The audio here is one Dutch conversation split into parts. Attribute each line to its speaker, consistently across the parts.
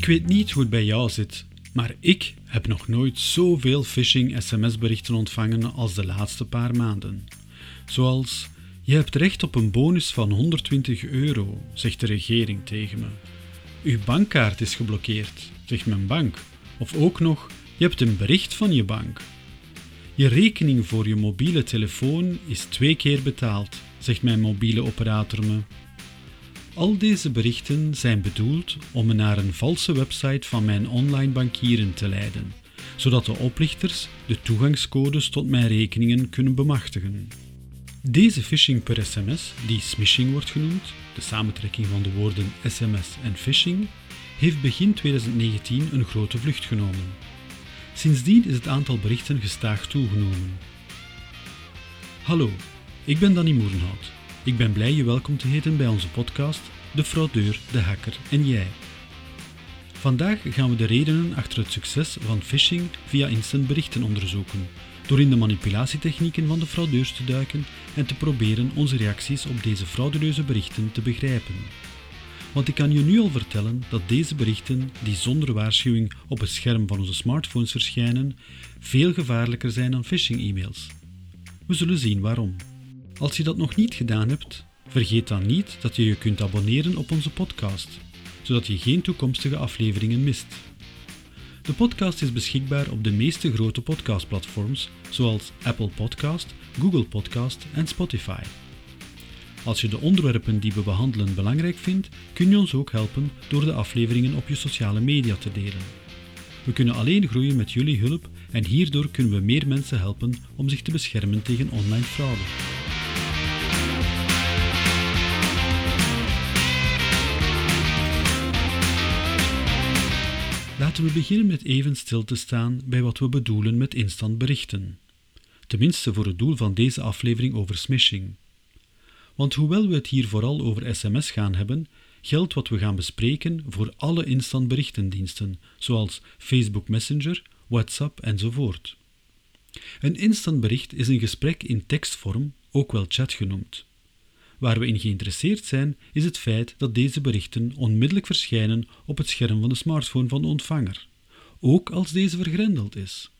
Speaker 1: Ik weet niet hoe het bij jou zit, maar ik heb nog nooit zoveel phishing-sms-berichten ontvangen als de laatste paar maanden. Zoals: Je hebt recht op een bonus van 120 euro, zegt de regering tegen me. Uw bankkaart is geblokkeerd, zegt mijn bank. Of ook nog: Je hebt een bericht van je bank. Je rekening voor je mobiele telefoon is twee keer betaald, zegt mijn mobiele operator me. Al deze berichten zijn bedoeld om me naar een valse website van mijn online bankieren te leiden, zodat de oplichters de toegangscodes tot mijn rekeningen kunnen bemachtigen. Deze phishing per sms, die smishing wordt genoemd, de samentrekking van de woorden sms en phishing, heeft begin 2019 een grote vlucht genomen. Sindsdien is het aantal berichten gestaag toegenomen. Hallo, ik ben Danny Moerenhout. Ik ben blij je welkom te heten bij onze podcast De fraudeur, de hacker en jij. Vandaag gaan we de redenen achter het succes van phishing via instant berichten onderzoeken, door in de manipulatietechnieken van de fraudeurs te duiken en te proberen onze reacties op deze frauduleuze berichten te begrijpen. Want ik kan je nu al vertellen dat deze berichten, die zonder waarschuwing op het scherm van onze smartphones verschijnen, veel gevaarlijker zijn dan phishing-e-mails. We zullen zien waarom. Als je dat nog niet gedaan hebt, vergeet dan niet dat je je kunt abonneren op onze podcast, zodat je geen toekomstige afleveringen mist. De podcast is beschikbaar op de meeste grote podcastplatforms, zoals Apple Podcast, Google Podcast en Spotify. Als je de onderwerpen die we behandelen belangrijk vindt, kun je ons ook helpen door de afleveringen op je sociale media te delen. We kunnen alleen groeien met jullie hulp en hierdoor kunnen we meer mensen helpen om zich te beschermen tegen online fraude. Laten we beginnen met even stil te staan bij wat we bedoelen met instant berichten. Tenminste voor het doel van deze aflevering over smishing. Want hoewel we het hier vooral over sms gaan hebben, geldt wat we gaan bespreken voor alle instant berichtendiensten, zoals Facebook Messenger, WhatsApp enzovoort. Een instant bericht is een gesprek in tekstvorm, ook wel chat genoemd. Waar we in geïnteresseerd zijn, is het feit dat deze berichten onmiddellijk verschijnen op het scherm van de smartphone van de ontvanger, ook als deze vergrendeld is.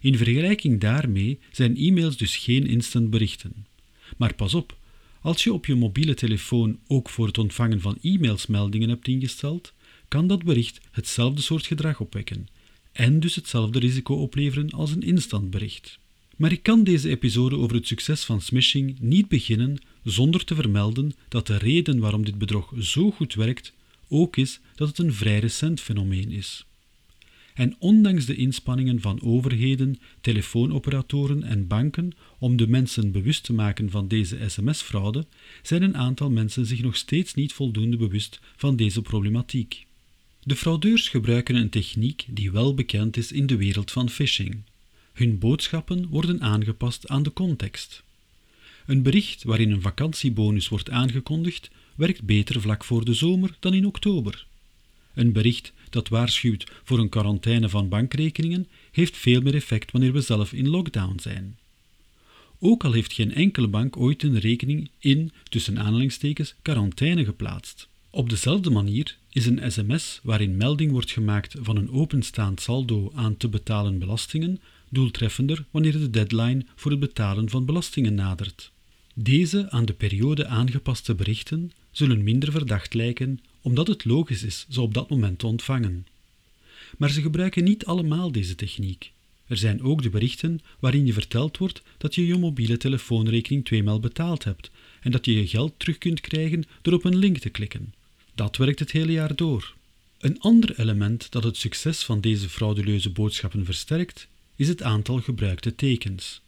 Speaker 1: In vergelijking daarmee zijn e-mails dus geen instant berichten. Maar pas op, als je op je mobiele telefoon ook voor het ontvangen van e-mails meldingen hebt ingesteld, kan dat bericht hetzelfde soort gedrag opwekken en dus hetzelfde risico opleveren als een instant bericht. Maar ik kan deze episode over het succes van smishing niet beginnen zonder te vermelden dat de reden waarom dit bedrog zo goed werkt ook is dat het een vrij recent fenomeen is. En ondanks de inspanningen van overheden, telefoonoperatoren en banken om de mensen bewust te maken van deze sms-fraude, zijn een aantal mensen zich nog steeds niet voldoende bewust van deze problematiek. De fraudeurs gebruiken een techniek die wel bekend is in de wereld van phishing. Hun boodschappen worden aangepast aan de context. Een bericht waarin een vakantiebonus wordt aangekondigd, werkt beter vlak voor de zomer dan in oktober. Een bericht dat waarschuwt voor een quarantaine van bankrekeningen heeft veel meer effect wanneer we zelf in lockdown zijn. Ook al heeft geen enkele bank ooit een rekening in, tussen aanhalingstekens, quarantaine geplaatst. Op dezelfde manier is een sms waarin melding wordt gemaakt van een openstaand saldo aan te betalen belastingen doeltreffender wanneer de deadline voor het betalen van belastingen nadert. Deze aan de periode aangepaste berichten zullen minder verdacht lijken omdat het logisch is ze op dat moment te ontvangen. Maar ze gebruiken niet allemaal deze techniek. Er zijn ook de berichten waarin je verteld wordt dat je je mobiele telefoonrekening tweemaal betaald hebt en dat je je geld terug kunt krijgen door op een link te klikken. Dat werkt het hele jaar door. Een ander element dat het succes van deze frauduleuze boodschappen versterkt, is het aantal gebruikte tekens.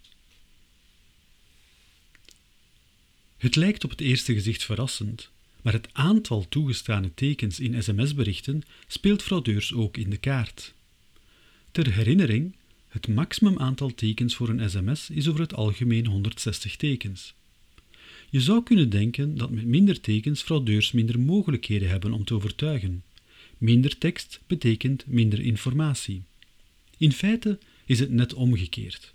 Speaker 1: Het lijkt op het eerste gezicht verrassend, maar het aantal toegestane tekens in sms-berichten speelt fraudeurs ook in de kaart. Ter herinnering, het maximum aantal tekens voor een sms is over het algemeen 160 tekens. Je zou kunnen denken dat met minder tekens fraudeurs minder mogelijkheden hebben om te overtuigen. Minder tekst betekent minder informatie. In feite is het net omgekeerd.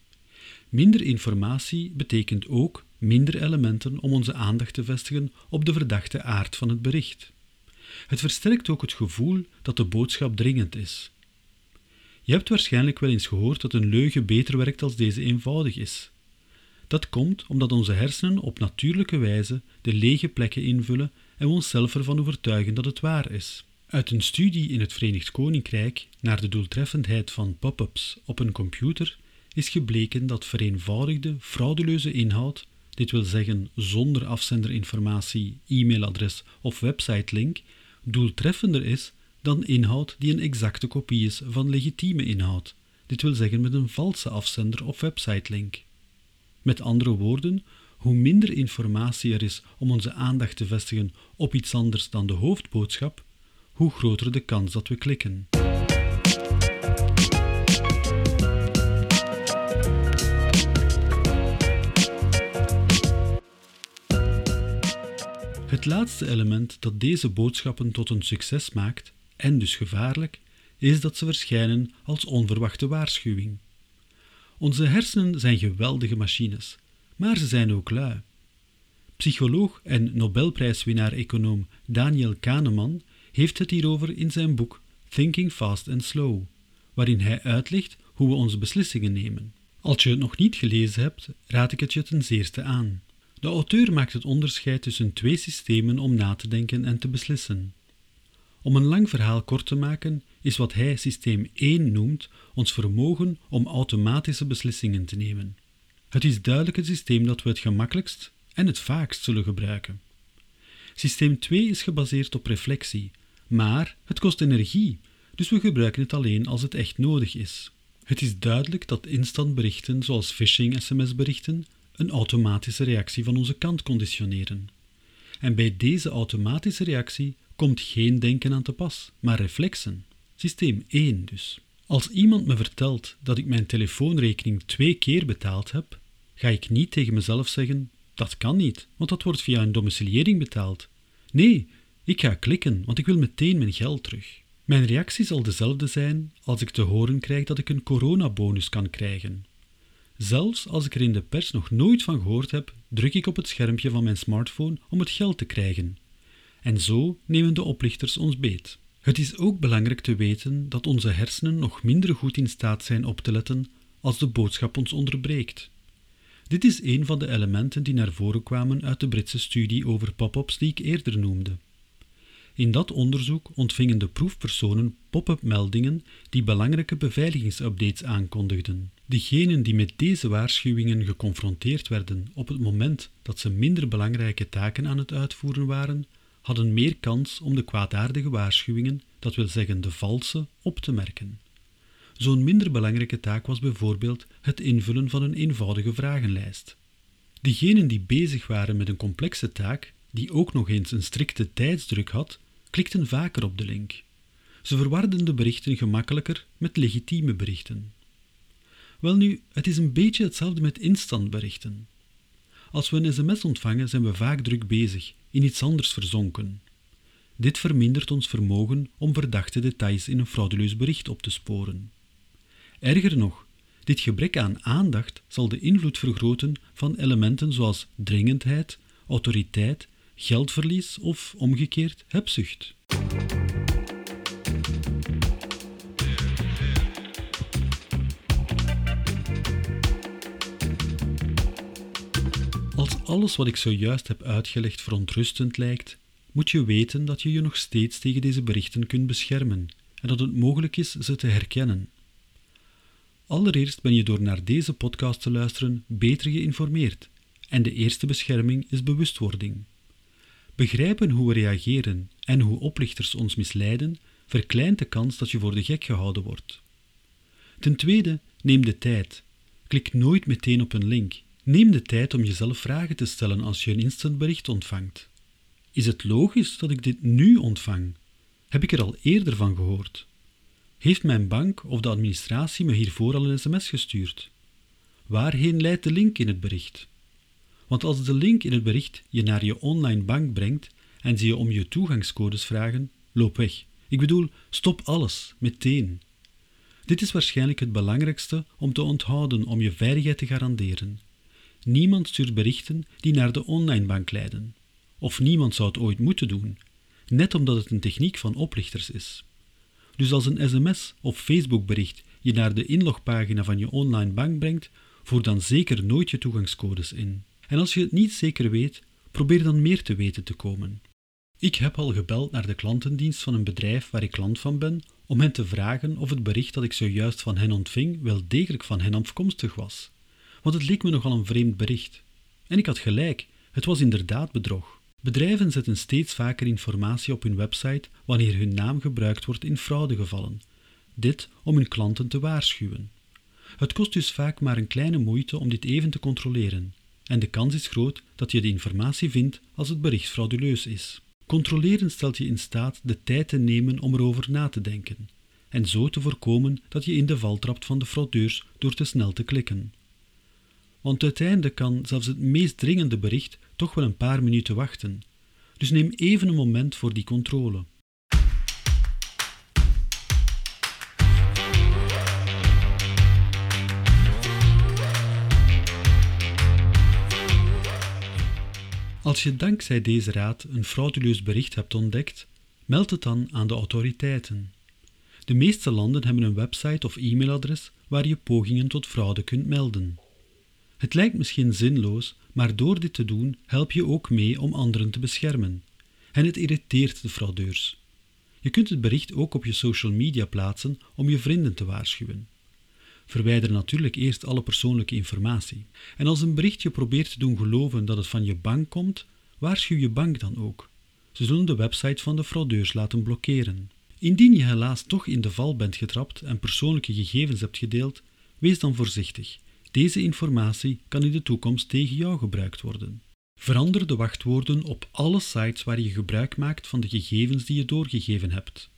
Speaker 1: Minder informatie betekent ook minder elementen om onze aandacht te vestigen op de verdachte aard van het bericht. Het versterkt ook het gevoel dat de boodschap dringend is. Je hebt waarschijnlijk wel eens gehoord dat een leugen beter werkt als deze eenvoudig is. Dat komt omdat onze hersenen op natuurlijke wijze de lege plekken invullen en we onszelf ervan overtuigen dat het waar is. Uit een studie in het Verenigd Koninkrijk naar de doeltreffendheid van pop-ups op een computer is gebleken dat vereenvoudigde, frauduleuze inhoud, dit wil zeggen zonder afzenderinformatie, e-mailadres of websitelink, doeltreffender is dan inhoud die een exacte kopie is van legitieme inhoud, dit wil zeggen met een valse afzender of websitelink. Met andere woorden, hoe minder informatie er is om onze aandacht te vestigen op iets anders dan de hoofdboodschap, hoe groter de kans dat we klikken. Het laatste element dat deze boodschappen tot een succes maakt, en dus gevaarlijk, is dat ze verschijnen als onverwachte waarschuwing. Onze hersenen zijn geweldige machines, maar ze zijn ook lui. Psycholoog en Nobelprijswinnaar-econoom Daniel Kahneman heeft het hierover in zijn boek Thinking Fast and Slow, waarin hij uitlegt hoe we onze beslissingen nemen. Als je het nog niet gelezen hebt, raad ik het je ten zeerste aan. De auteur maakt het onderscheid tussen twee systemen om na te denken en te beslissen. Om een lang verhaal kort te maken, is wat hij systeem 1 noemt ons vermogen om automatische beslissingen te nemen. Het is duidelijk het systeem dat we het gemakkelijkst en het vaakst zullen gebruiken. Systeem 2 is gebaseerd op reflectie, maar het kost energie, dus we gebruiken het alleen als het echt nodig is. Het is duidelijk dat instantberichten zoals phishing-sms-berichten een automatische reactie van onze kant conditioneren. En bij deze automatische reactie komt geen denken aan te pas, maar reflexen. Systeem 1 dus. Als iemand me vertelt dat ik mijn telefoonrekening twee keer betaald heb, ga ik niet tegen mezelf zeggen: dat kan niet, want dat wordt via een domiciliering betaald. Nee, ik ga klikken, want ik wil meteen mijn geld terug. Mijn reactie zal dezelfde zijn als ik te horen krijg dat ik een coronabonus kan krijgen. Zelfs als ik er in de pers nog nooit van gehoord heb, druk ik op het schermpje van mijn smartphone om het geld te krijgen. En zo nemen de oplichters ons beet. Het is ook belangrijk te weten dat onze hersenen nog minder goed in staat zijn op te letten als de boodschap ons onderbreekt. Dit is een van de elementen die naar voren kwamen uit de Britse studie over pop-ups die ik eerder noemde. In dat onderzoek ontvingen de proefpersonen pop-up meldingen die belangrijke beveiligingsupdates aankondigden. Diegenen die met deze waarschuwingen geconfronteerd werden op het moment dat ze minder belangrijke taken aan het uitvoeren waren, hadden meer kans om de kwaadaardige waarschuwingen, dat wil zeggen de valse, op te merken. Zo'n minder belangrijke taak was bijvoorbeeld het invullen van een eenvoudige vragenlijst. Diegenen die bezig waren met een complexe taak, die ook nog eens een strikte tijdsdruk had, klikten vaker op de link. Ze verwarden de berichten gemakkelijker met legitieme berichten. Welnu, het is een beetje hetzelfde met instantberichten. Als we een sms ontvangen, zijn we vaak druk bezig, in iets anders verzonken. Dit vermindert ons vermogen om verdachte details in een frauduleus bericht op te sporen. Erger nog, dit gebrek aan aandacht zal de invloed vergroten van elementen zoals dringendheid, autoriteit, geldverlies of omgekeerd hebzucht. Als alles wat ik zojuist heb uitgelegd verontrustend lijkt, moet je weten dat je je nog steeds tegen deze berichten kunt beschermen en dat het mogelijk is ze te herkennen. Allereerst ben je door naar deze podcast te luisteren beter geïnformeerd en de eerste bescherming is bewustwording. Begrijpen hoe we reageren en hoe oplichters ons misleiden verkleint de kans dat je voor de gek gehouden wordt. Ten tweede, neem de tijd. Klik nooit meteen op een link. Neem de tijd om jezelf vragen te stellen als je een instantbericht ontvangt. Is het logisch dat ik dit nu ontvang? Heb ik er al eerder van gehoord? Heeft mijn bank of de administratie me hiervoor al een sms gestuurd? Waarheen leidt de link in het bericht? Want als de link in het bericht je naar je online bank brengt en ze je om je toegangscodes vragen, loop weg. Ik bedoel, stop alles, meteen. Dit is waarschijnlijk het belangrijkste om te onthouden om je veiligheid te garanderen. Niemand stuurt berichten die naar de online bank leiden. Of niemand zou het ooit moeten doen. net omdat het een techniek van oplichters is. Dus als een sms of Facebook-bericht je naar de inlogpagina van je online bank brengt, voer dan zeker nooit je toegangscodes in. En als je het niet zeker weet, probeer dan meer te weten te komen. Ik heb al gebeld naar de klantendienst van een bedrijf waar ik klant van ben, om hen te vragen of het bericht dat ik zojuist van hen ontving wel degelijk van hen afkomstig was. Want het leek me nogal een vreemd bericht. En ik had gelijk, het was inderdaad bedrog. Bedrijven zetten steeds vaker informatie op hun website wanneer hun naam gebruikt wordt in fraudegevallen. Dit om hun klanten te waarschuwen. Het kost dus vaak maar een kleine moeite om dit even te controleren, en de kans is groot dat je de informatie vindt als het bericht frauduleus is. Controleren stelt je in staat de tijd te nemen om erover na te denken, en zo te voorkomen dat je in de val trapt van de fraudeurs door te snel te klikken. Want uiteindelijk kan zelfs het meest dringende bericht toch wel een paar minuten wachten. Dus neem even een moment voor die controle. Als je dankzij deze raad een frauduleus bericht hebt ontdekt, meld het dan aan de autoriteiten. De meeste landen hebben een website of e-mailadres waar je pogingen tot fraude kunt melden. Het lijkt misschien zinloos, maar door dit te doen help je ook mee om anderen te beschermen. En het irriteert de fraudeurs. Je kunt het bericht ook op je social media plaatsen om je vrienden te waarschuwen. Verwijder natuurlijk eerst alle persoonlijke informatie. En als een bericht je probeert te doen geloven dat het van je bank komt, waarschuw je bank dan ook. Ze zullen de website van de fraudeurs laten blokkeren. Indien je helaas toch in de val bent getrapt en persoonlijke gegevens hebt gedeeld, wees dan voorzichtig deze informatie kan in de toekomst tegen jou gebruikt worden. Verander de wachtwoorden op alle sites waar je gebruik maakt van de gegevens die je doorgegeven hebt.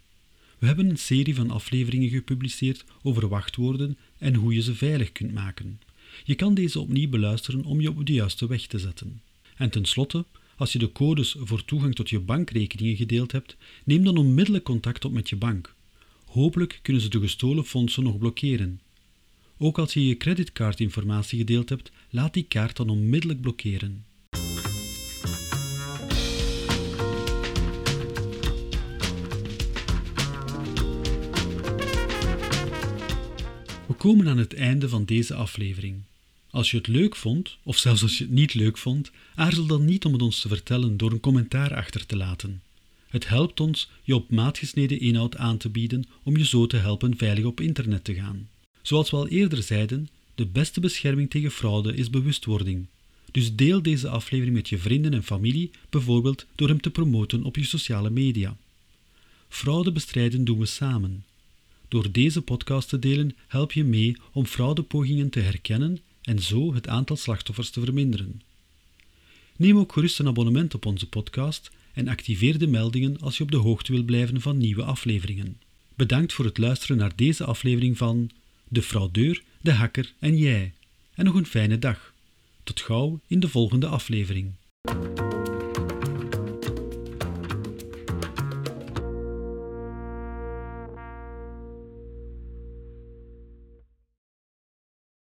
Speaker 1: We hebben een serie van afleveringen gepubliceerd over wachtwoorden en hoe je ze veilig kunt maken. Je kan deze opnieuw beluisteren om je op de juiste weg te zetten. En tenslotte, als je de codes voor toegang tot je bankrekeningen gedeeld hebt, neem dan onmiddellijk contact op met je bank. Hopelijk kunnen ze de gestolen fondsen nog blokkeren. Ook als je je creditcardinformatie gedeeld hebt, laat die kaart dan onmiddellijk blokkeren. We komen aan het einde van deze aflevering. Als je het leuk vond, of zelfs als je het niet leuk vond, aarzel dan niet om het ons te vertellen door een commentaar achter te laten. Het helpt ons je op maat gesneden inhoud aan te bieden om je zo te helpen veilig op internet te gaan. Zoals we al eerder zeiden, de beste bescherming tegen fraude is bewustwording. Dus deel deze aflevering met je vrienden en familie, bijvoorbeeld door hem te promoten op je sociale media. Fraude bestrijden doen we samen. Door deze podcast te delen help je mee om fraudepogingen te herkennen en zo het aantal slachtoffers te verminderen. Neem ook gerust een abonnement op onze podcast en activeer de meldingen als je op de hoogte wil blijven van nieuwe afleveringen. Bedankt voor het luisteren naar deze aflevering van de fraudeur, de hacker en jij. En nog een fijne dag. Tot gauw in de volgende aflevering.